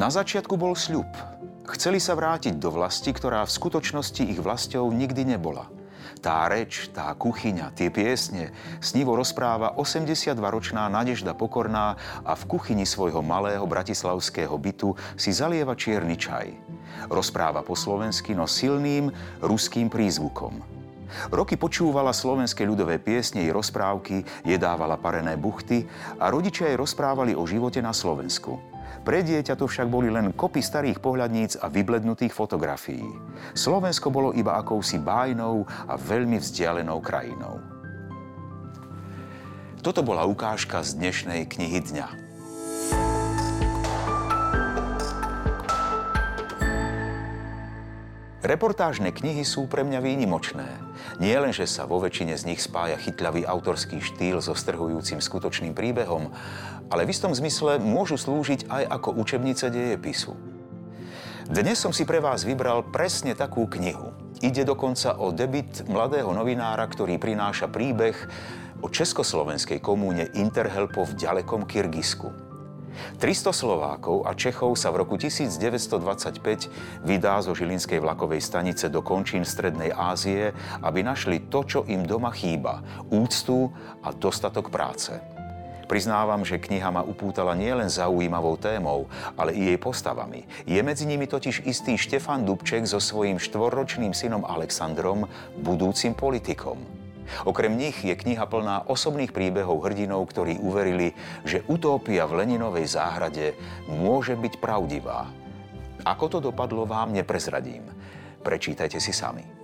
Na začiatku bol sľub. Chceli sa vrátiť do vlasti, ktorá v skutočnosti ich vlastou nikdy nebola. Tá reč, tá kuchyňa, tie piesne, snivo rozpráva 82-ročná Nadežda Pokorná a v kuchyni svojho malého bratislavského bytu si zalieva čierny čaj. Rozpráva po slovensky, no silným ruským prízvukom. Roky počúvala slovenské ľudové piesne i rozprávky, jedávala parené buchty a rodičia jej rozprávali o živote na Slovensku. Pre dieťa to však boli len kopy starých pohľadníc a vyblednutých fotografií. Slovensko bolo iba akousi bájnou a veľmi vzdialenou krajinou. Toto bola ukážka z dnešnej knihy dňa. Reportážne knihy sú pre mňa výnimočné. Nie len, že sa vo väčšine z nich spája chytľavý autorský štýl so strhujúcim skutočným príbehom, ale v istom zmysle môžu slúžiť aj ako učebnice dejepisu. Dnes som si pre vás vybral presne takú knihu. Ide dokonca o debit mladého novinára, ktorý prináša príbeh o československej komúne Interhelpo v ďalekom Kyrgyzsku. 300 Slovákov a Čechov sa v roku 1925 vydá zo Žilinskej vlakovej stanice do končín Strednej Ázie, aby našli to, čo im doma chýba. Úctu a dostatok práce. Priznávam, že kniha ma upútala nielen zaujímavou témou, ale i jej postavami. Je medzi nimi totiž istý Štefan Dubček so svojím štvorročným synom Alexandrom, budúcim politikom. Okrem nich je kniha plná osobných príbehov hrdinov, ktorí uverili, že utópia v Leninovej záhrade môže byť pravdivá. Ako to dopadlo vám, neprezradím. Prečítajte si sami.